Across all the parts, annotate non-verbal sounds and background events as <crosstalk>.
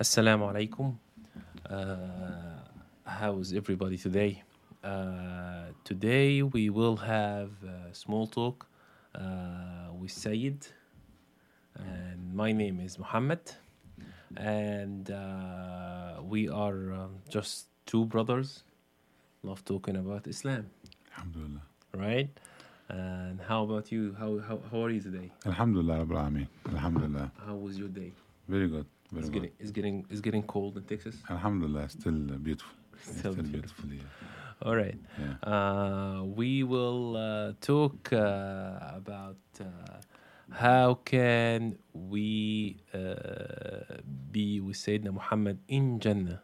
Assalamu alaikum. Uh, how's everybody today? Uh, today we will have a small talk uh, with Sayed, and my name is Muhammad, and uh, we are um, just two brothers, love talking about Islam, Alhamdulillah. right? And how about you? How how, how are you today? Alhamdulillah Rabbil Alhamdulillah. How was your day? Very good. Very It's getting it's getting it's getting cold in Texas. Alhamdulillah. Still uh, beautiful. <laughs> Still beautiful. yeah. All right. Yeah. Uh, we will uh, talk uh, about uh, how can we uh, be with Sayyidina Muhammad in Jannah.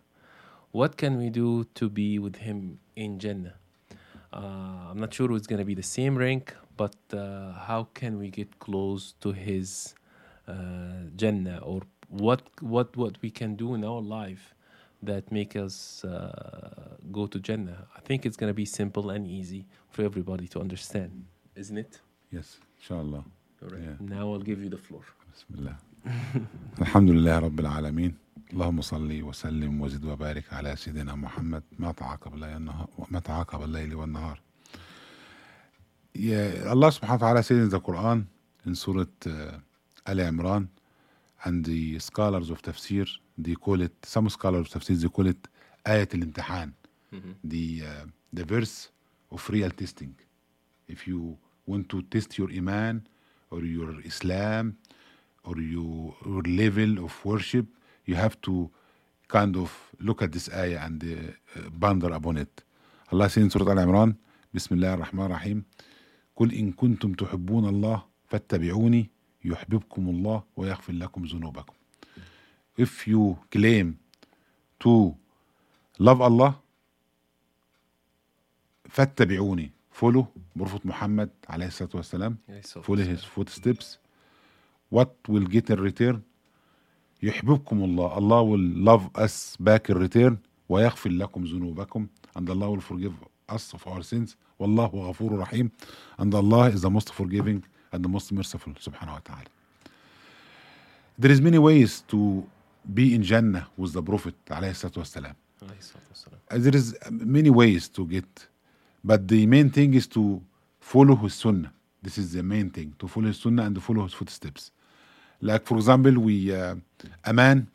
What can we do to be with him in Jannah? Uh, I'm not sure it's going to be the same rank, but uh, how can we get close to his uh, Jannah or what what what we can do in our life that make us uh, go to Jannah. I think it's going to be simple and easy for everybody to understand, isn't it? Yes. Inshallah. All right. Yeah. Now I'll give you the floor. بسم الله الحمد لله رب العالمين اللهم صل وسلم وزد وبارك على سيدنا محمد ما تعاقب الليل والنهار ما تعاقب الليل والنهار Yeah, Allah subhanahu wa ta'ala says in the Quran in عندي سكالرز اوف تفسير دي كولت سام سكالرز اوف تفسير دي كولت آية الامتحان دي ذا فيرس اوف ريال تيستينج if you want to test your iman or your Islam or you, your level of worship, you have to kind of look at this ayah and uh, uh ponder upon it. الله سين سورة آل عمران بسم الله الرحمن الرحيم قل إن كنتم تحبون الله فاتبعوني يحببكم الله ويغفر لكم ذنوبكم if you claim to love Allah فاتبعوني follow Prophet Muhammad عليه الصلاة والسلام follow his footsteps what will get in return يحببكم الله Allah will love us back in return ويغفر لكم ذنوبكم and Allah will forgive us of our sins والله غفور رحيم and Allah is the most forgiving and the most merciful سبحانه وتعالى there is many ways to be in Jannah with the Prophet عليه الصلاة والسلام عليه الصلاة والسلام. Uh, there is many ways to get but the main thing is to follow his sunnah this is the main thing to follow his sunnah and to follow his footsteps like for example we uh, a man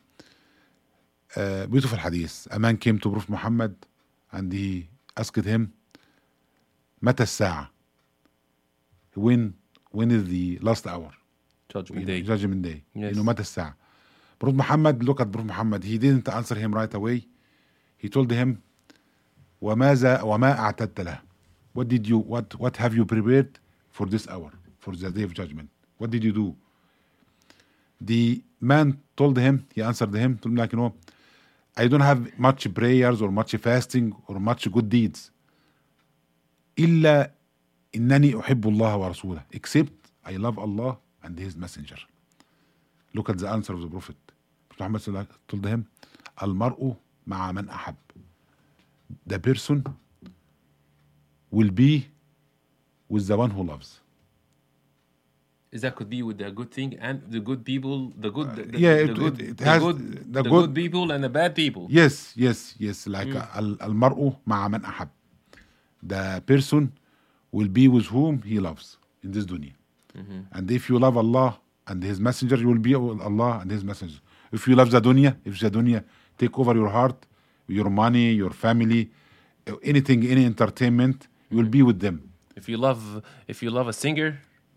uh, beautiful hadith a man came to Prophet Muhammad and he asked him متى الساعة when when is the last hour Judgment you know, Day. judgment day Yes. you know متى الساعة Prophet Muhammad look at Prophet Muhammad he didn't answer him right away he told him وماذا وما أعتدت له what did you what what have you prepared for this hour for the day of judgment what did you do the man told him he answered him told him like you know I don't have much prayers or much fasting or much good deeds إلا إنني أحب الله ورسوله except I love Allah and his messenger look at the answer of the prophet Muhammad wasallam told him المرء مع من أحب the person will be with the one who loves Is that could be with the good thing and the good people, the good, the, the, yeah, the it- good, it- it the has good, the the good- good people and the bad people. yes yes yes like ال- المرء مع من أحب the person will be with whom he loves in this dunya and if you love Allah and his messenger you will be with Allah and his messenger if you love the dunya if the dunya take over your heart your money your family anything any entertainment you will be with them If you love, if you love a singer,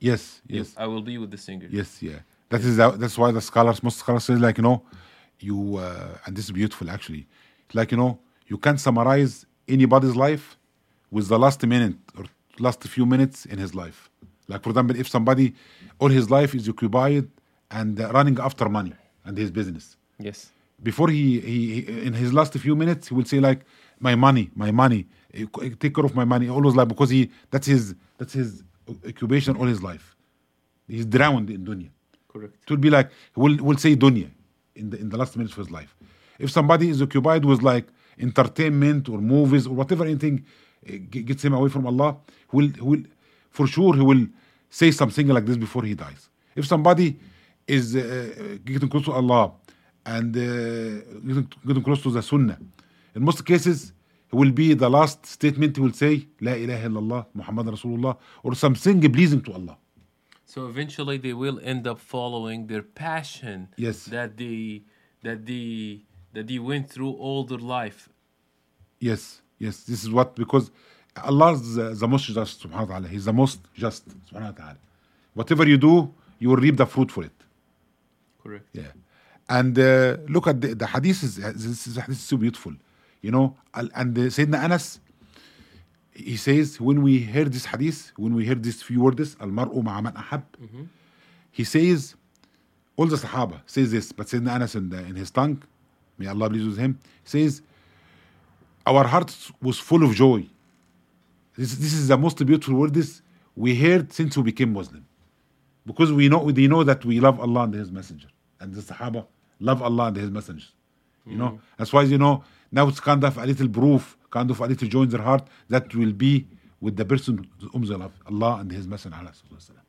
yes yes I will be with the singer. Yes, yeah. That is the, that's why the scholars, most scholars say like you know, you uh, and this is beautiful actually. Like you know, you can summarize anybody's life with the last minute or last few minutes in his life. Like for example, if somebody all his life is occupied and uh, running after money and his business, Yes. before he, he, he in his last few minutes he will say like my money my money take care of my money always like because he that's his that's his occupation all his life he's drowned in dunya Correct. it will be like we'll, we'll say dunya in the in the last minutes of his life if somebody is occupied with like entertainment or movies or whatever anything ge- gets him away from allah he will, he will for sure he will say something like this before he dies if somebody is uh, getting close to allah and uh, getting, getting close to the Sunnah. In most cases, it will be the last statement he will say, La ilaha illallah, Muhammad Rasulullah, or something pleasing to Allah. So eventually they will end up following their passion Yes. that they that they that they went through all their life. Yes, yes, this is what, because Allah is the, the most just, subhanahu wa ta'ala. He's the most just, subhanahu wa ta'ala. Whatever you do, you will reap the fruit for it. Correct. Yeah. And uh, look at the, the hadith is this is hadith is so beautiful. You know, and uh, Sayyidina Anas he says when we hear this hadith, when we hear these few words, al mar'u ma'a man ahab, he says all the Sahaba says this, but Sayyidina Anas in, the, in his tongue, may Allah please with him, says our hearts was full of joy. This, this is the most beautiful words we heard since we became Muslim because we know we know that we love Allah and His Messenger, and the Sahaba love Allah and His messengers. You know, that's why you know now it's kind of a little proof, kind of a little joy in their heart that will be with the person whom they love, Allah and His Messenger. alayhi salatu wasalam.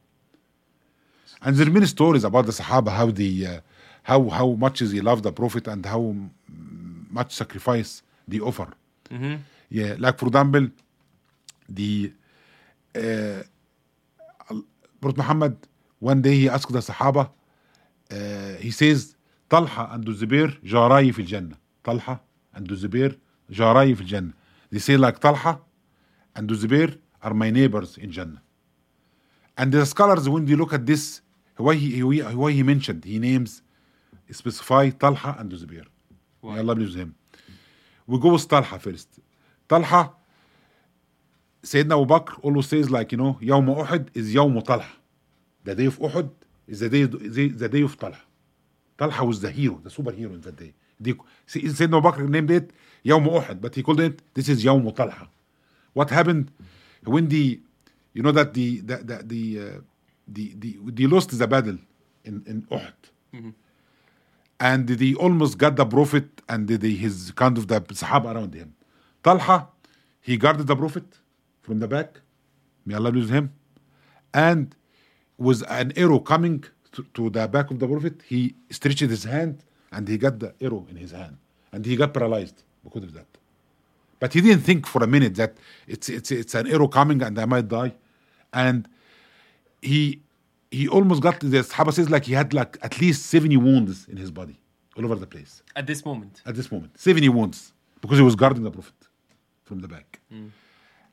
And there are many stories about the Sahaba how they, uh, how how much they love the Prophet and how mm, much sacrifice they offer. Yeah, like for example, the uh, Prophet Muhammad, one day he asked the Sahaba, uh, he says, طلحة and Zubair جاراي في الجنة. طلحة and Zubair جاراي في الجنة. They say like طلحة and Zubair are my neighbors in Jannah. And the scholars, when they look at this, why he, why he mentioned, he names, specify طلحة and Zubair. Why? May Allah bless him. With طلحة first. طلحة Sayyidina Abu Bakr always says like, you know, يوم أحد is يوم طلحة. The day of Uhud is the day, the, day of Talha. Talha was the hero, the superhero in that day. The, Sayyidina Abu Bakr named it يوم أحد, but he called it, this is يوم طلحة. What happened when the, you know that the, the, the, the, uh, the, the, they lost the battle in, in Uhud. And they almost got the prophet and the, the, his kind of the Sahaba around him. Talha, he guarded the prophet from the back. May Allah with him. And with an arrow coming to, to the back of the prophet, he stretched his hand and he got the arrow in his hand. And he got paralyzed because of that. But he didn't think for a minute that it's it's it's an arrow coming and I might die. And he he almost got the Sahaba says like he had like at least 70 wounds in his body all over the place At this moment. at this moment 70 wounds because he was guarding the prophet from the back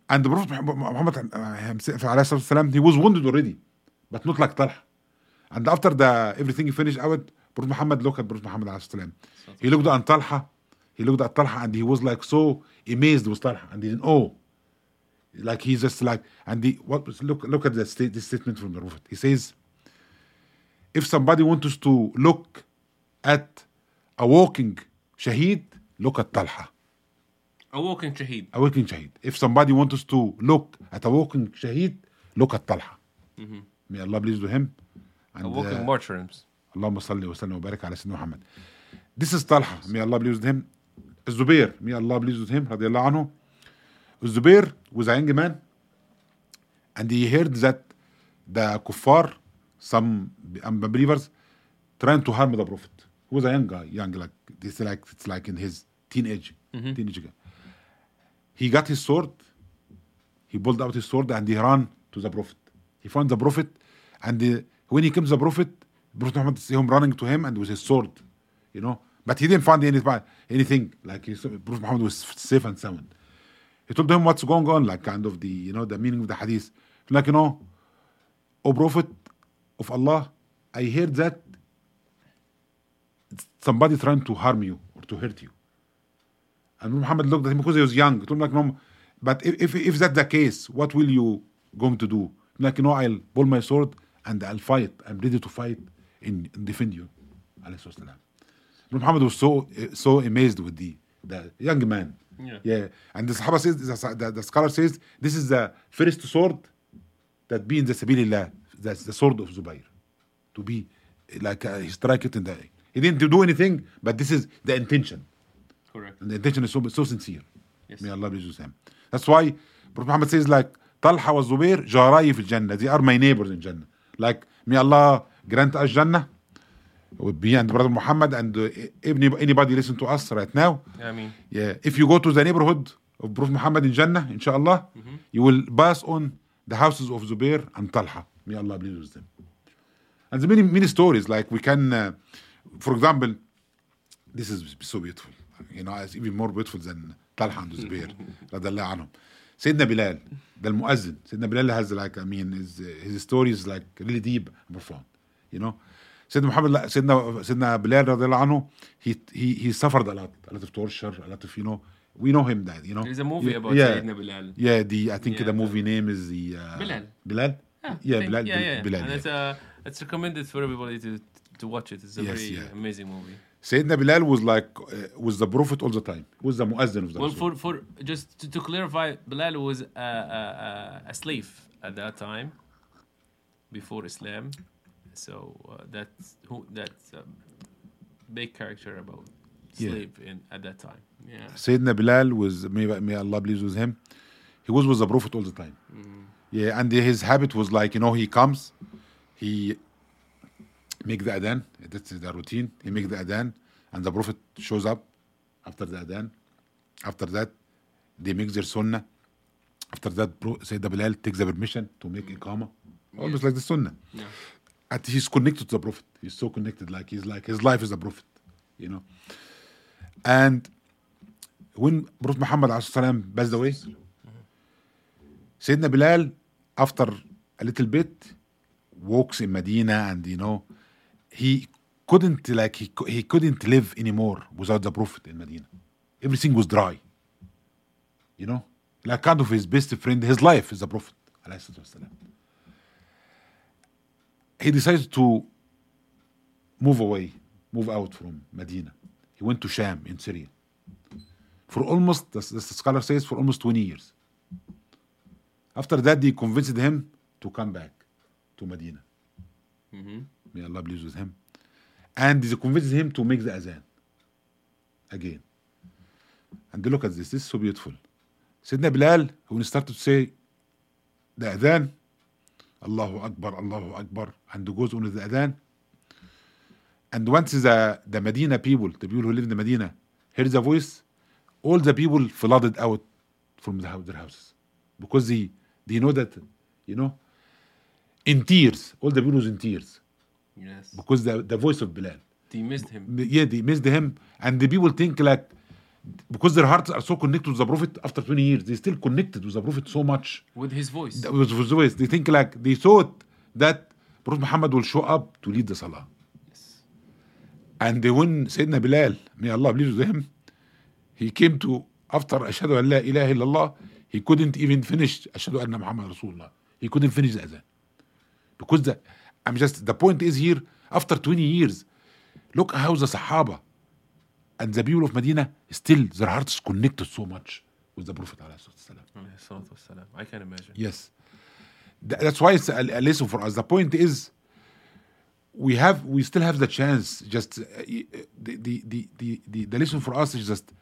and the prophet Muhammad uh, himself, he was wounded already but not like Talha and after the everything he finished out Prophet Muhammad looked at Prophet Muhammad he looked at Talha he looked at Talha and he was like so amazed with Talha and he didn't oh like he's just like and the what look look at the state this statement from the prophet he says if somebody wants us to look at a walking shaheed look at Talha A walking shaheed. a walking shaheed if somebody wants us to look at a walking shaheed look at Talha may Allah please with him and A walking uh, martyrdoms. اللهم صل وسلم وبارك على سيدنا محمد This is Talha may Allah please with him الزبير may Allah please with him رضي الله عنه Zubair was a young man, and he heard that the kuffar, some unbelievers, trying to harm the Prophet. He was a young guy, young like this like it's like in his teenage, mm-hmm. teenage guy. He got his sword, he pulled out his sword, and he ran to the Prophet. He found the Prophet, and the, when he came to the Prophet, Prophet Muhammad see him running to him and with his sword, you know. But he didn't find anything. Like he, Prophet Muhammad was safe and sound he told him what's going on like kind of the you know the meaning of the hadith like you know O prophet of Allah I heard that somebody trying to harm you or to hurt you and Muhammad looked at him because he was young. He told him like, no, but if, if if that's the case, what will you going to do? Like, you know, I'll pull my sword and I'll fight. I'm ready to fight and, and defend you. Muhammad was so eh, so amazed with the the young man. Yeah. Yeah. And the Sahaba says, the, the, the scholar says, this is the first sword that be in the Sabilillah. That's the sword of Zubair. To be like, uh, he strike it in the, he didn't do anything, but this is the intention. Correct. And the intention is so, so sincere. Yes. May Allah be with him. That's why Prophet Muhammad says like Talha wa Zubair جاراي في الجنة. They are my neighbors in Jannah. Like may Allah grant us Jannah would be and brother Muhammad and uh, anybody listen to us right now. Ameen. Yeah, if you go to the neighborhood of Prophet Muhammad in Jannah, inshallah, mm-hmm. you will pass on the houses of Zubair and Talha. May Allah bless them. And there's many many stories like we can, uh, for example, this is so beautiful. You know, it's even more beautiful than Talha and Zubair. <laughs> Sayyidina Bilal, the Muazzin, Sayyidina Bilal has like, I mean, his, his story is like really deep and profound, you know. سيدنا محمد لا سيدنا سيدنا بلال رضي الله عنه he he he suffered a lot a lot of torture a lot of you know we know him that you know there's a movie about yeah, Sayyidina Bilal. yeah the I think Yeah, the movie name is the uh, Bilal. Bilal Yeah, yeah Bilal yeah, yeah. Bilal And it's, uh, it's recommended for everybody to to watch it. It's a Yes, very yeah. amazing movie. سيدنا Bilal was like uh, was the prophet all the time was the muazzin of the Well, for for just to, to clarify, Bilal was a, a, a slave at that time, before Islam. So uh, that's who that's um, a big character about Yeah. in at that time. Yeah. Sayyidina Bilal was may, may Allah please with him. He was with the Prophet all the time. Mm-hmm. Yeah, and his habit was like you know he comes, he make the adhan. That's the routine. He make the adhan, and the Prophet shows up after the adhan. After that, they make their sunnah. After that, Sayyidina Bilal takes the permission to make mm-hmm. iqama, almost like the sunnah. Yeah. And he's connected to the Prophet. He's so connected, like he's like his life is a Prophet, you know. And when Prophet Muhammad passed away, Sayyidina Bilal, after a little bit, walks in Medina, and you know, he couldn't like he he couldn't live anymore without the Prophet in Medina. Everything was dry. You know, like kind of his best friend, his life is the Prophet. Alayhi salatu wasalam. He decided to move away, move out from Medina. He went to Sham in Syria for almost, the, the scholar says, for almost 20 years. After that, they convinced him to come back to Medina. Mm-hmm. May Allah please with him. And they convinced him to make the azan again. And look at this, this is so beautiful. Sayyidina Bilal, when he started to say the adhan, Allahu Akbar, Allahu Akbar, and goes on the adhan. And once the, the Medina people, the people who live in the Medina, heard the voice, all the people flooded out from the, their houses because they, they know that, you know, in tears, all the people was in tears Yes. because the, the voice of Bilal. They missed him. Yeah, they missed him, and the people think like because their hearts are so connected with the Prophet after 20 years, they still connected with the Prophet so much. With his voice. Was the ways. They think like they thought that Prophet Muhammad will show up to lead the Salah. And when Sayyidina Bilal, may Allah please with him, he came to after Ashhadu an la ilaha illallah, he couldn't even finish Ashhadu anna Muhammad Rasulullah. He couldn't finish the adhan. Because the I'm just the point is here, after 20 years, look how the Sahaba and the people of Medina still their hearts connected so much with the Prophet. alayhi salatu wasalam. Alayhi salatu wassalam. I can imagine. Yes. That's why it's a, a lesson for us. The point is, we have, we still have the chance. Just uh, uh, the, the, the, the, the, the lesson for us is just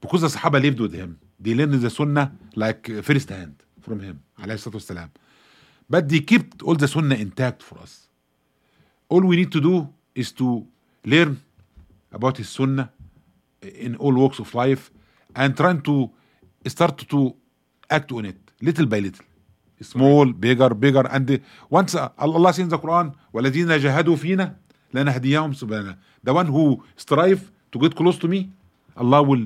because the Sahaba lived with him, they learned the Sunnah like uh, first hand from him. wasalam. But they kept all the Sunnah intact for us. All we need to do is to learn about his Sunnah in all walks of life and trying to start to act on it little by little small bigger bigger and once uh, Allah says in the Quran والذين جاهدوا فينا لنهديهم سبحانه the one who strive to get close to me Allah will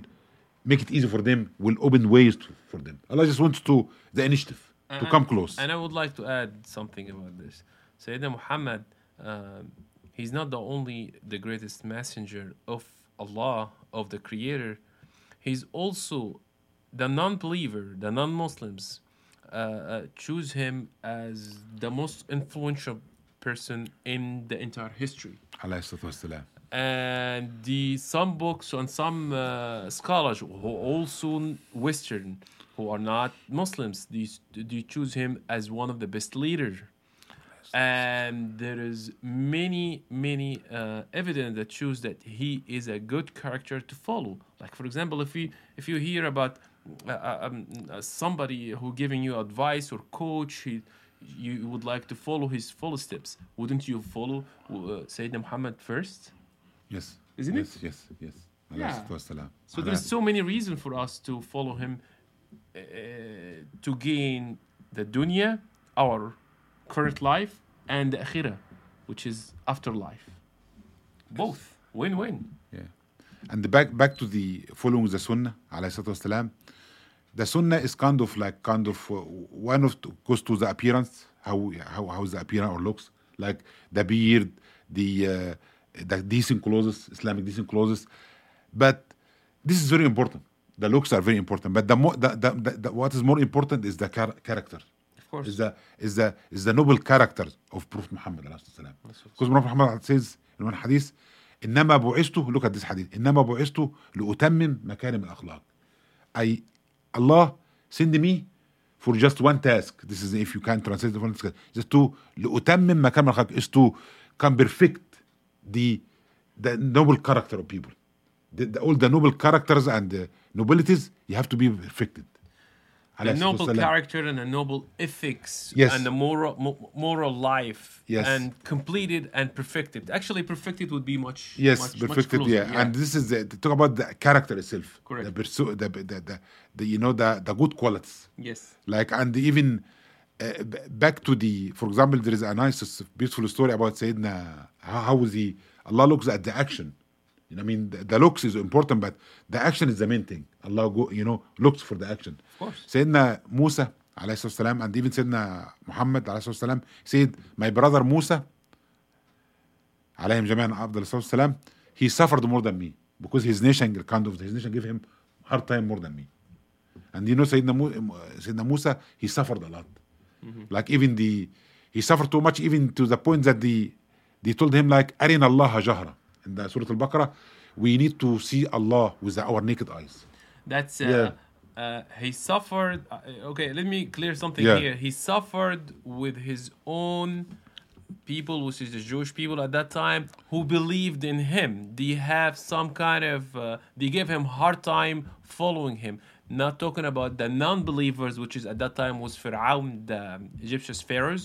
make it easy for them will open ways to, for them Allah just wants to the initiative to And- come close And I would like to add something about this. Sayyidina Muhammad, um, he's not the only the greatest messenger of Allah, of the Creator, he's also the non believer, the non Muslims uh, uh, choose him as the most influential person in the entire history. And the some books and some uh, scholars who also Western who are not Muslims, these they choose him as one of the best leaders and there is many many uh, evidence that shows that he is a good character to follow like for example if you if you hear about uh, uh, um, uh, somebody who giving you advice or coach he you would like to follow his footsteps, wouldn't you follow uh, Sayyidina Muhammad first? Yes. Isn't it? yes, Yes, yes, yes. Yeah. So there's so many reasons for us to follow him uh, to gain the dunya, our current life, and the akhirah, which is afterlife. Both win-win. Yeah. And back back to the following the Sunnah, alayhi wasalam. The Sunnah is kind of like kind of uh, one of goes to the appearance, how how how the appearance or looks like the beard, the uh, the decent clothes, Islamic decent clothes. But this is very important. The looks are very important. But the more the, the, the, the what is more important is the char- character. Course. Is the is the is the noble character of Prophet Muhammad alayhi salatu wasalam. Because Prophet Muhammad says in one hadith إنما بعثت look at this hadith إنما بعثت لأتمم مكارم الأخلاق I Allah send me for just one task this is if you can translate the one task just to لأتمم مكارم الأخلاق is to can perfect the the noble character of people the, the, all the noble characters and the nobilities you have to be perfected a noble character and a noble ethics yes. and the moral moral life yes. and completed and perfected actually perfected would be much yes much, perfected much yeah. yeah. and this is the, talk about the character itself correct the the, the, the, the, you know the the good qualities yes like and even uh, back to the for example there is a nice beautiful story about Sayyidina how, how was he Allah looks at the action You know, I mean, the, the looks is important, but the action is the main thing. Allah go, you know, looks for the action. Of course. Sayyidina Musa عليه الصلاة والسلام and even Sayyidina Muhammad عليه الصلاة والسلام said, my brother Musa عليهم جميعا أفضل الصلاة والسلام he suffered more than me because his nation kind of his nation gave him hard time more than me and you know Sayyidina, Mu, Sayyidina Musa he suffered a lot like even the he suffered too much even to the point that the they told him like أرنا الله جهرة in the Surah Al-Baqarah we need to see Allah with our naked eyes That's uh, Yeah. uh, he suffered. Uh, okay, let me clear something Yeah. here. He suffered with his own people, which is the Jewish people at that time, who believed in him. They have some kind of. Uh, they gave him hard time following him. Not talking about the non-believers, which is at that time was Pharaoh, the Egyptian pharaohs.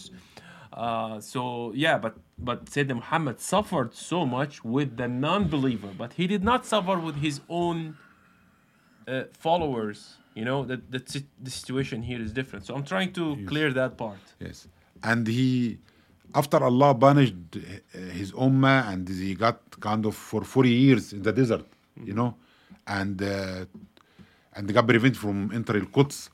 Uh, so yeah, but but Sayyidina Muhammad suffered so much with the non-believer, but he did not suffer with his own uh, followers you know? That the, the situation here is different. So i'm trying to clear that part. Yes. And he, after Allah punished uh, his ummah and he got kind of for 40 years in the desert, you know, and uh, and got prevented from entering Quds.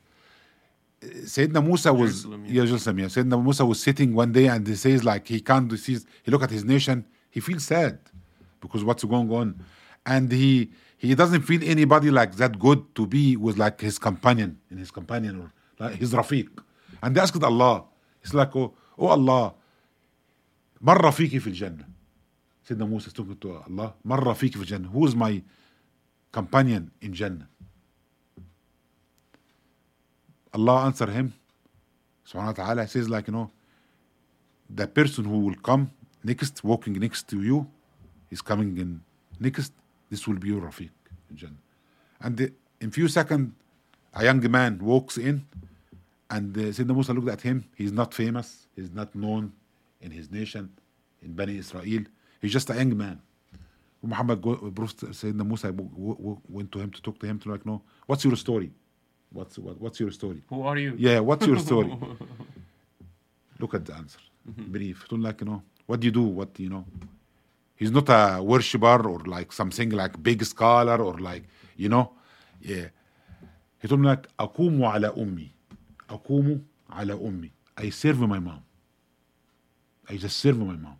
Sayyidina Musa was yeah, yeah. Sayyidina was sitting one day and he says like he can't see he look at his nation, he feels sad because what's going on. And he he doesn't feel anybody like that good to be with like his companion and his companion or like his Rafiq. And he asked Allah. It's like, oh, oh Allah, man Rafiki fil Jannah. Sayyidina Musa is talking to Allah, man Rafiki fil Jannah. Who is my companion in Jannah? Allah answer him. subhanahu wa ta'ala says like you know the person who will come next walking next to you is coming in next. This will be your rafiq and in few seconds a young man walks in and uh, Sayyidina Musa looked at him. He's not famous. He's not known in his nation in Bani Israel. He's just a young man. Muhammad go, Sayyidina Musa went to him to talk to him to like no what's your story what's what, what's your story who are you yeah, what's your story? <laughs> Look at the answer. Brief. Don't like, you know, what do you do? What, you know? He's not a worshiper or like something like big scholar or like, you know? Yeah. He told me like, أقوم على أمي. أقوم على أمي. I serve my mom. I just serve my mom.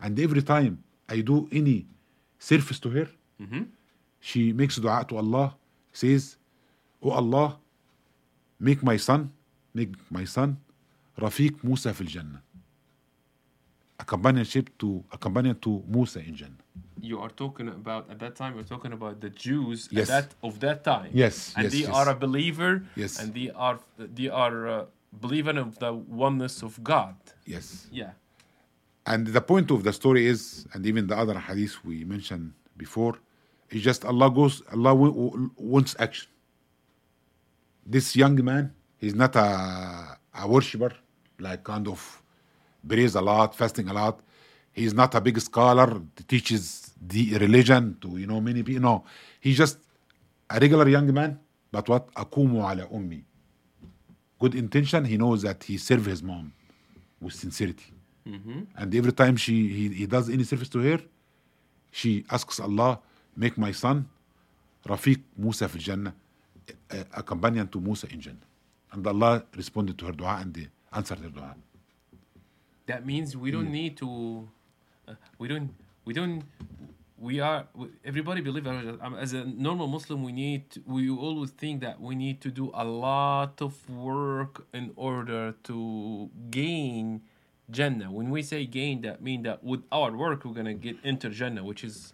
And every time I do any service to her, she makes dua to Allah, says, Oh Allah, make my son, make my son Rafiq Musa fil Jannah. A companionship to a companion to Musa in Jannah. you are talking about at that time you're talking about the jews Yes. at that of that time Yes, and yes, they yes. are a believer Yes. and they are they are uh, believing of the oneness of god Yes. yeah And the point of the story is, and even the other hadith we mentioned before, is just Allah goes, Allah wants action this young man he's not a, a worshiper like kind of prays a lot fasting a lot. He's not a big scholar teaches the religion to you know many people. No he's just a regular young man but what? Akumu ala ummi. Good intention he knows that he serves his mom with sincerity. Mm-hmm. and every time she he, he does any service to her she asks allah make my son rafiq musa fil jannah a, a companion to Musa in Jannah. And Allah responded to her dua and answered her dua. That means we don't need to. Uh, we don't. We don't. We are. Everybody believe um, as a normal Muslim, we need. We always think that we need to do a lot of work in order to gain Jannah. When we say gain, that mean that with our work we're gonna get enter Jannah, which is.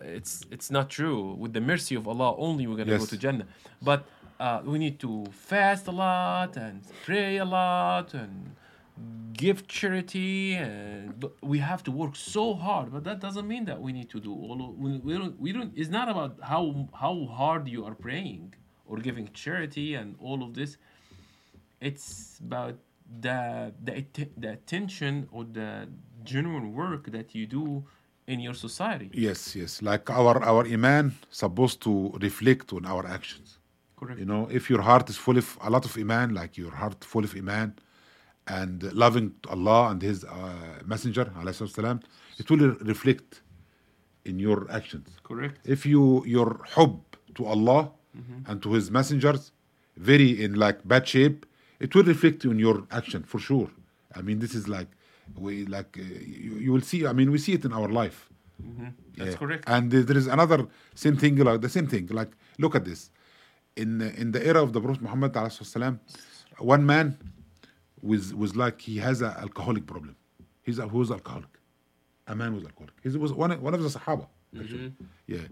It's it's not true. With the mercy of Allah, only we're gonna go to Jannah. But uh, we need to fast a lot and pray a lot and give charity and but we have to work so hard but that doesn't mean that we need to do all of, we, we don't we don't it's not about how how hard you are praying or giving charity and all of this it's about the the, the attention or the genuine work that you do in your society Yes, yes. Like our our iman supposed to reflect on our actions. correct You know, if your heart is full of a lot of iman, like your heart full of iman, and loving Allah and His uh, Messenger, salam, it will reflect in your actions. correct If you your hub to Allah and to His messengers very in like bad shape, it will reflect in your action for sure. I mean, this is like we like uh, you, you will see. I mean, we see it in our life. that's Yeah. correct And there is another same thing, like the same thing. Like, look at this. In in the era of the Prophet Muhammad salam, one man was was like he has an alcoholic problem. He's a, who was alcoholic. A man was alcoholic. He was one one of the Sahaba. Actually. Yeah,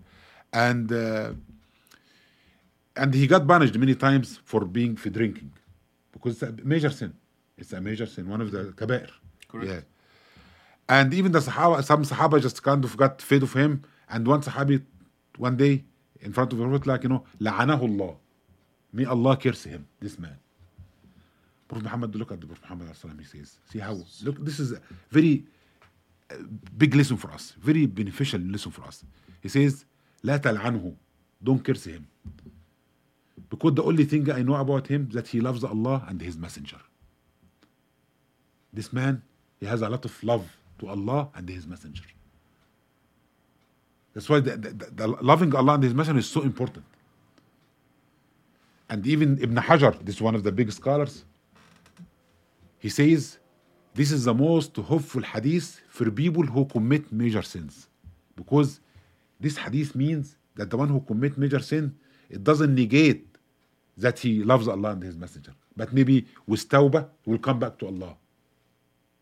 and uh, and he got punished many times for being for drinking because it's a major sin. It's a major sin, one of the kabair. Correct. Yeah. And even the Sahaba, some Sahaba just kind of got fed of him. And one Sahabi, one day, in front of the Prophet, like, you know, لعنه Allah. May Allah curse him, this man. Prophet Muhammad, look at the Prophet Muhammad, sallallahu alaihi wasallam, he says, see how, look, this is a very uh, big lesson for us, very beneficial lesson for us. He says, لا تلعنه, don't curse him. Because the only thing I know about him that he loves Allah and his messenger. This man, he has a lot of love to Allah and his messenger. That's why the, the, the loving Allah and his messenger is so important. And even Ibn Hajar, this is one of the big scholars, he says this is the most hopeful hadith for people who commit major sins. Because this hadith means that the one who commit major sin, it doesn't negate that he loves Allah and his messenger. But maybe with tawbah, he will come back to Allah.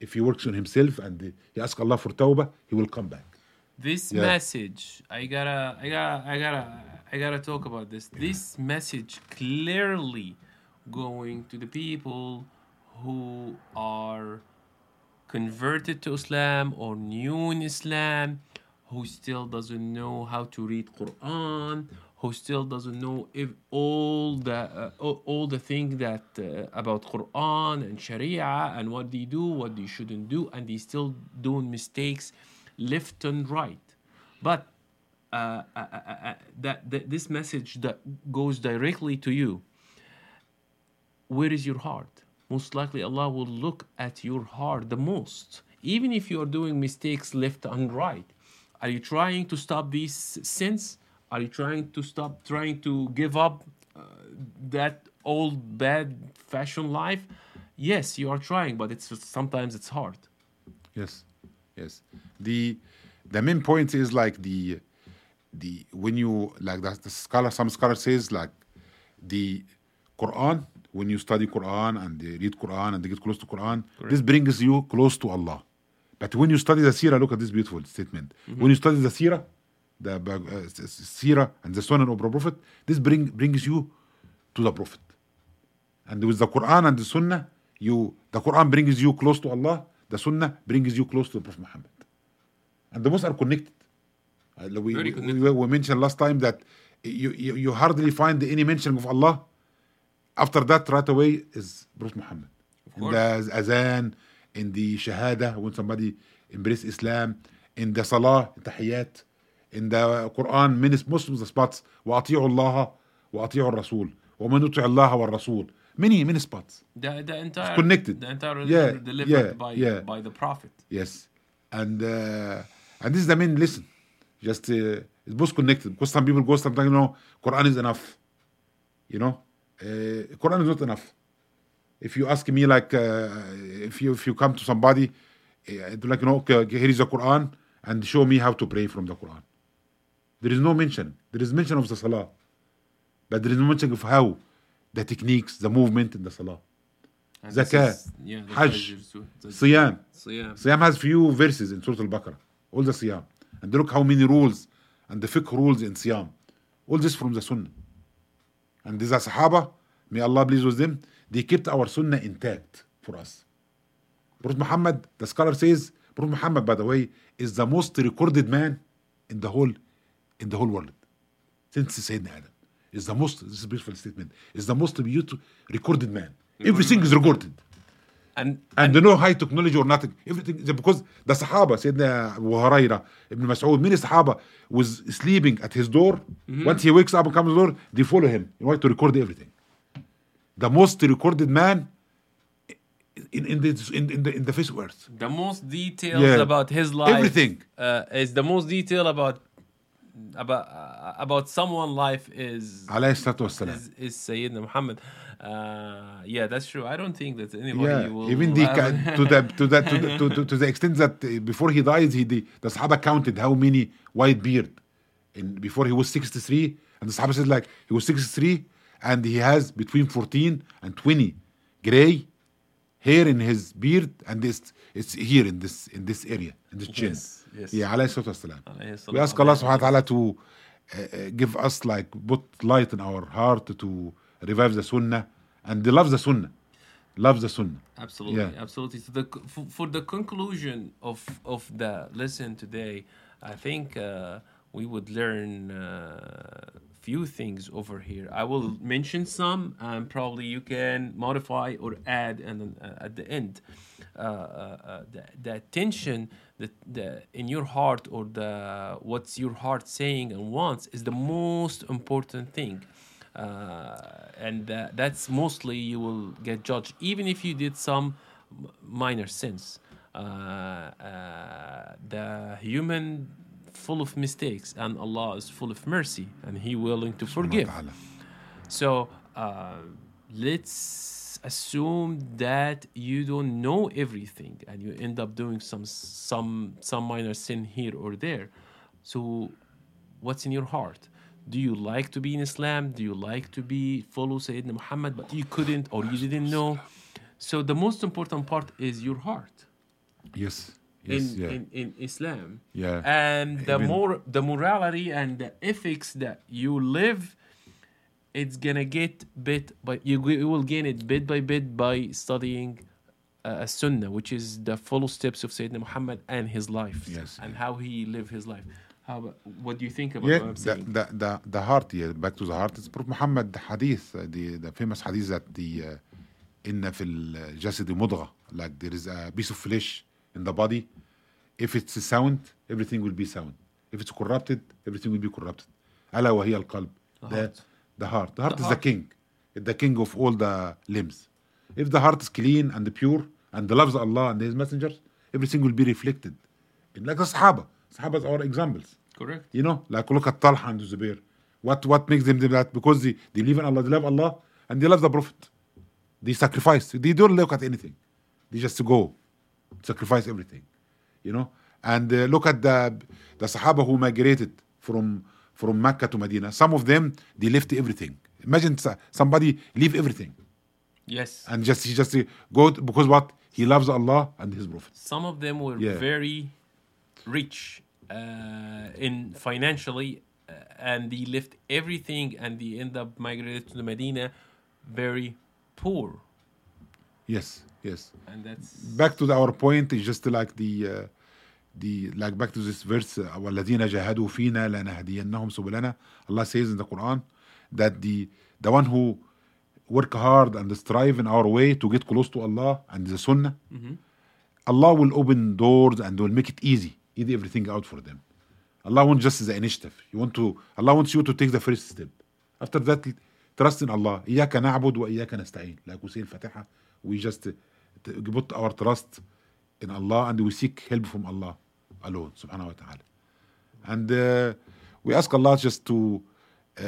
If he works on himself and he asks Allah for tawbah, he will come back. this Yeah. message i gotta i gotta i gotta i gotta talk about this this message clearly going to the people who are converted to islam or new in islam who still doesn't know how to read quran who still doesn't know if all the uh, all, the things that uh, about quran and sharia and what they do what they shouldn't do and they still doing mistakes left and right. But uh, uh, uh, uh, that, that this message that goes directly to you where is your heart? Most likely allah will look at your heart the most. Even if you are doing mistakes left and right are you trying to stop these sins are you trying to stop trying to give up uh, that old bad fashion life yes you are trying but it's sometimes it's hard Yes, yes. The the main point is like the the when you like that the scholar some scholar says like the Quran when you study Quran and they read Quran and they get close to Quran this brings you close to Allah. But when you study the Sirah, look at this beautiful statement. When you study the Sirah, the uh, and the Sunnah of the Prophet, this bring brings you to the Prophet. And with the Quran and the Sunnah, you the Quran brings you close to Allah, the Sunnah brings you close to the Prophet Muhammad. And the both are connected. Uh, we, connected. we, we mentioned last time that you, you, you hardly find any mention of Allah. After that, right away is Prophet Muhammad. in the azan, in the shahada when somebody embrace Islam, in the salah, tahiyat, in the Quran, many Muslims spots وأطيعوا الله وأطيعوا الرسول ومن يطع الله والرسول many many spots The, the entire connected. The entire Yeah, delivered yeah, by yeah. by the prophet. yes and uh, and this is the main lesson just uh, it's both connected because some people go sometimes you know Quran is enough you know uh, Quran is not enough if you ask me like uh, if you if you come to somebody uh, like you know here is the Quran and show me how to pray from the Quran there is no mention there is mention of the salah but there is no mention of how the techniques the movement in the salah And Zakah, is- yeah, Hajj, pleasures to- Siyam Siyam. Siyam has few verses in Surah Al-Baqarah. All the Siyam. And look how many rules and the fiqh rules in Siyam. All this from the Sunnah. And these are Sahaba, may Allah please with them, they kept our sunnah intact for us. Prophet Muhammad, the scholar says, Prophet Muhammad, by the way, is the most recorded man in the whole in the whole world since Sayyidina Adam. Is the most this is beautiful statement. Is the most beautiful recorded man. Everything is recorded. And, and, and no high technology or nothing. Everything is because the Sahaba, Sayyidina Abu Huraira, Ibn Mas'ud, many Sahaba was sleeping at his door. Mm-hmm. Once he wakes up and comes to the door, they follow him in order to record everything the most recorded man in, in, the, in, in, the, in the face of earth the most details Yeah. about his life Everything. uh, is the most detail about about uh, about someone life is عليه الصلاة والسلام is, is Sayyidina Muhammad. Uh, yeah, that's true. I don't think that anybody yeah will even the, have- ca- to the to the to the, to, to, to the extent that uh, before he dies he the, the Sahaba counted how many white beard in before he was 63 and the Sahaba said like he was 63 and he has between 14 and 20 gray hair in his beard and this it's here in this in this area in this chin Yes, yes. yeah عليه الصلاة والسلام عليه الصلاة we ask والسلام. Allah subhanahu wa ta'ala to uh, uh, give us like put light in our heart to revive the sunnah and they love the sunnah love the sunnah Absolutely, Yeah. absolutely. So the, for, for the conclusion of of the lesson today, I think uh, we would learn uh, few things over here. I will mention some, and probably you can modify or add, and then uh, at the end, uh, uh, uh, the, the attention that the in your heart or the what's your heart saying and wants is the most important thing uh, and that, that's mostly you will get judged even if you did some minor sins uh, uh, the human full of mistakes and allah is full of mercy and he willing to forgive. so uh, let's assume that you don't know everything and you end up doing some some some minor sin here or there. So what's in your heart? Do you like to be in islam? Do you like to be follow sayyidina muhammad but you couldn't or you didn't know? So the most important part is your heart. Yes yes in, yeah in, in islam Yeah. and the Even- more the morality and the ethics that you live it's gonna get bit by you, g- you will gain it bit by bit by studying uh, sunnah which is the follow steps of sayyidina muhammad and his life Yes. and how he lived his life how about, what do you think about yeah what i'm the, saying the, the, the heart yeah back to the heart it's Prophet Muhammad hadith uh, the, the famous hadith that the uh, إن في الجسد مضغة like there is a piece of flesh in the body if it's sound everything will be sound if it's corrupted everything will be corrupted ألا وهي القلب The the, heart. the heart the heart The is heart. the king the king of all the limbs if the heart is clean and pure and loves Allah and his messengers everything will be reflected in like the Sahaba Sahabas are examples correct you know, like look at Talha and Zubair. What what makes them do that? Because they, they believe in Allah, they love Allah, and they love the Prophet. They sacrifice. They don't look at anything. They just go, sacrifice everything, you know. And uh, look at the the Sahaba who migrated from from Mecca to Medina. Some of them they left everything. Imagine somebody leave everything yes and just he just uh, go to- because what he loves Allah and His Prophet. some of them were Yeah. very rich uh, in financially uh, and they left everything and they end up migrated to the medina very poor Yes, yes. and that's back to the, our point is just like the uh, the like back to this verse uh, والذين جاهدوا فينا لنهدينهم سبلنا Allah says in the Quran that the the one who work hard and strive in our way to get close to Allah and the Sunnah, Mhm. Allah will open doors and will make it easy, easy everything out for them. Allah wants just the initiative. You want to Allah wants you to take the first step. After that, trust in Allah. إياك نعبد وإياك نستعين. Like we say in Fatiha, we just uh, t- put our trust in Allah and we seek help from Allah alone, subhanahu wa ta'ala. And uh, we ask Allah just to uh,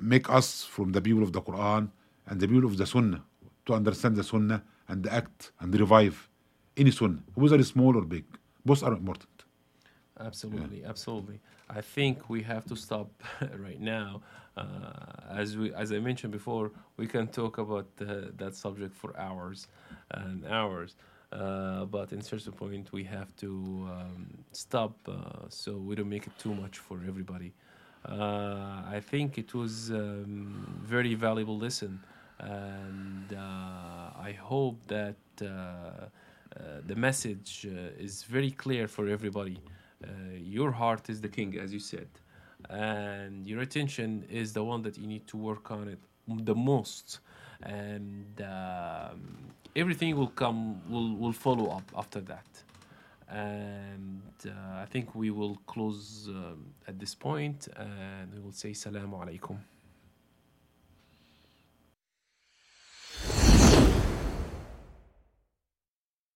make us from the people of the Quran and the people of the Sunnah to understand the Sunnah and act and revive any Sunnah, whether it's small or big. Both are important. Absolutely, absolutely. I think we have to stop <laughs> right now. Uh, as we, as I mentioned before, we can talk about uh, that subject for hours and hours. Uh, but in certain point, we have to um, stop uh, so we don't make it too much for everybody. Uh, I think it was um, very valuable lesson, and uh, I hope that the message is very clear for everybody. Uh, your heart is the king, as you said, and your attention is the one that you need to work on it the most, and um, everything will come will will follow up after that. And uh, I think we will close um, at this point, and we will say salamu alaikum.